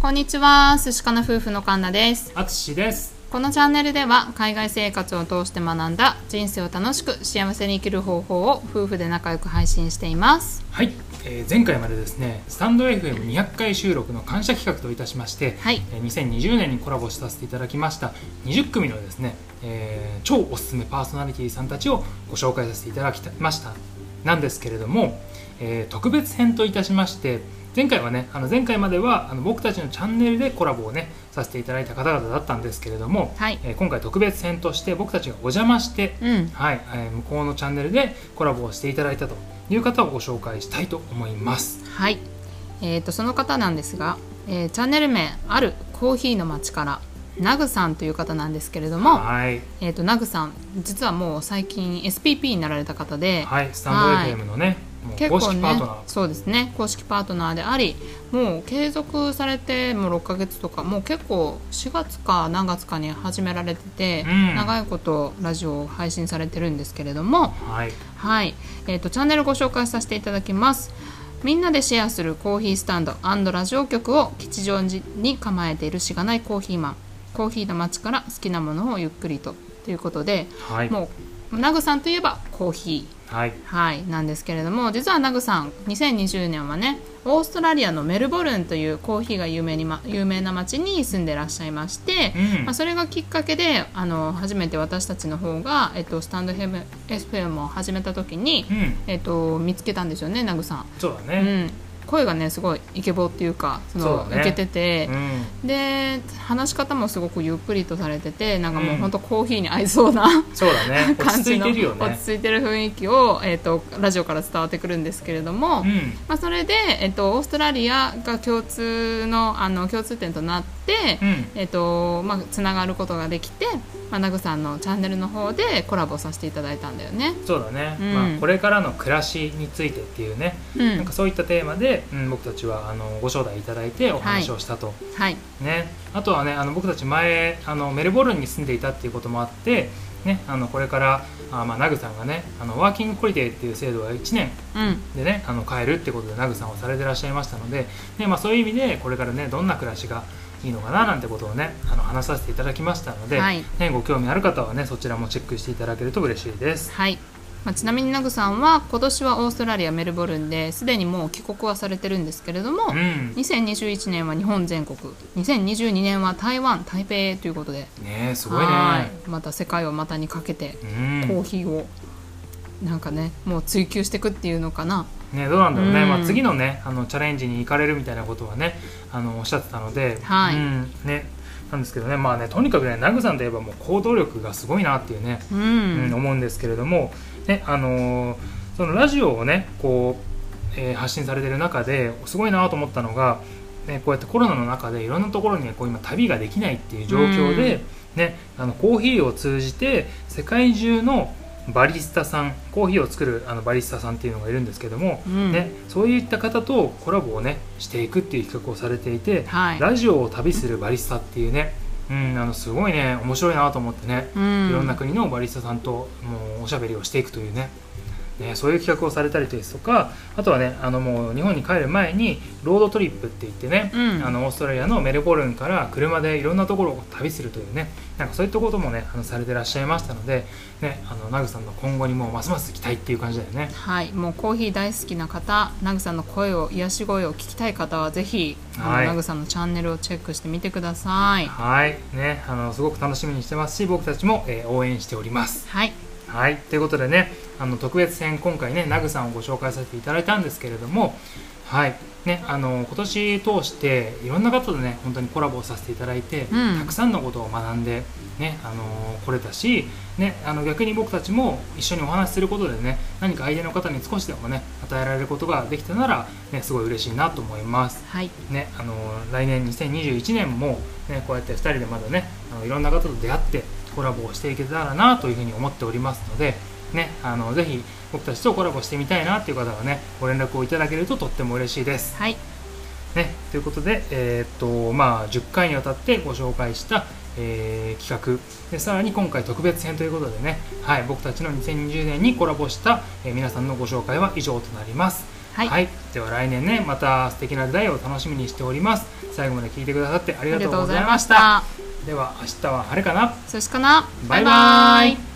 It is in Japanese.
こんにちは寿司かな夫婦のカンナです。あつしです。このチャンネルでは海外生活を通して学んだ人生を楽しく幸せに生きる方法を夫婦で仲良く配信しています。はい、えー前回までですねスタンド FM200 回収録の感謝企画といたしまして、はい。えー2020年にコラボさせていただきました20組のですね、えー超おすすめパーソナリティさんたちをご紹介させていただきましたなんですけれども、えー特別編といたしまして前回はねあの前回まではあの僕たちのチャンネルでコラボをねさせていただいた方々だったんですけれども、はい。えー今回特別編として僕たちがお邪魔して、うん。はい、えー向こうのチャンネルでコラボをしていただいたという方をご紹介したいと思います。はい。えー、とその方なんですが、えーチャンネル名あるコーヒーの街からナグさんという方なんですけれども、はい、えー、とナグさん実はもう最近 SPP になられた方で、はい、スタンド FM のね、もう公結構ね式パートナー。そうですね。公式パートナーでありもう継続されてもう6ヶ月とかもう結構4月か何月かに始められてて、うん。長いことラジオを配信されてるんですけれどもはい、はい、えー、とチャンネルご紹介させていただきます。みんなでシェアするコーヒースタンドラジオ局を吉祥寺に構えているしがないコーヒーマンコーヒーの街から好きなものをゆっくりとということで、はい、もうナグさんといえばコーヒー。はい、はい、なんですけれども実はナグさん2020年はねオーストラリアのメルボルンというコーヒーが有名に、ま、有名な町に住んでらっしゃいまして、うん。まあ、それがきっかけであの初めて私たちの方が、えっと、スタンド FM を始めた時に、うん、えっと、見つけたんですよねナグさん。そうだね。うん声がねすごいイケボっていうかそのイケててう、ん、で話し方もすごくゆっくりとされててなんかもううんほんとコーヒーに合いそうなそうだね。感じのてるよね。落ち着いてる雰囲気を、えー、とラジオから伝わってくるんですけれども、うん、まあ、それで、えー、とオーストラリアが共通のあの共通点となって、うん、えーとまあ、つながることができて、まあ、ナグさんのチャンネルの方でコラボさせていただいたんだよね。そうだね。うんまあこれからの暮らしについてっていうね、うんなんかそういったテーマで、うん、僕たちはあのご招待いただいてお話をしたと。はい。ね、あとはねあの僕たち前あのメルボルンに住んでいたっていうこともあって、ね、あのこれからあ、まあ、ナグさんがねあのワーキングホリデーっていう制度は1年うん。でねあの変えるってことでナグさんはされてらっしゃいましたので、ねまあ、そういう意味でこれからねどんな暮らしがいいのかななんてことをねあの話させていただきましたので、はい。ね、ご興味ある方はねそちらもチェックしていただけると嬉しいです。はいまあ、ちなみにナグさんは今年はオーストラリアメルボルンですでにもう帰国はされてるんですけれども、うん。2021年は日本全国2022年は台湾台北ということで。ねすごいね。はい。また世界を股にかけてうん。コーヒーをなんかねもう追求していくっていうのかな。ね、どうなんだろうね、うん。まあ、次のねあのチャレンジに行かれるみたいなことはねあのおっしゃってたので、はい。うん。ね、なんですけどね,、まあ、ねとにかくねナグさんといえばもう行動力がすごいなっていうね、ううんん、思うんですけれども、ねあのーそのラジオをねこう、えー発信されてる中ですごいなと思ったのが、ね、こうやってコロナの中でいろんなところに、ね、こう今旅ができないっていう状況で、ね、あのコーヒーを通じて世界中のバリスタさんコーヒーを作るあのバリスタさんっていうのがいるんですけども、うん。ね、そういった方とコラボをねしていくっていう企画をされていて、はい。ラジオを旅するバリスタっていうね、うん、あのすごいね面白いなと思ってね、うん。いろんな国のバリスタさんともうおしゃべりをしていくというねねそういう企画をされたりですとかあとはねあのもう日本に帰る前にロードトリップって言ってね、うんあのオーストラリアのメルボルンから車でいろんなところを旅するというねなんかそういったこともねあのされてらっしゃいましたので、ね、あのナグさんの今後にもうますます期待っていう感じだよね。はい、もうコーヒー大好きな方、ナグさんの声を癒し声を聞きたい方はぜひ、はいナグさんのチャンネルをチェックしてみてください。はいねあのすごく楽しみにしてますし僕たちも、えー応援しております。はい、はい、ということでねあの特別編今回ねナグさんをご紹介させていただいたんですけれどもはい。ねあの今年通していろんな方とね本当にコラボをさせていただいて、うん。たくさんのことを学んでねあの来れたしねあの逆に僕たちも一緒にお話しすることでね何か相手の方に少しでもね与えられることができたならねすごい嬉しいなと思います。はい、ね、あの来年2021年も、ね、こうやって2人でまだねあのいろんな方と出会ってコラボをしていけたらなというふうに思っておりますので、ね、あのぜひ僕たちとコラボしてみたいなという方はねご連絡をいただけるととっても嬉しいです。はい、ね、ということで、えーっとまあ、10回にわたってご紹介した、えー企画。でさらに今回特別編ということでね、はい、僕たちの2020年にコラボした、えー皆さんのご紹介は以上となります。はい。では来年ねまた素敵な出会いを楽しみにしております。最後まで聞いてくださってありがとうございました。ありがとうございました。では明日は晴れかな？そしかな。バイバイ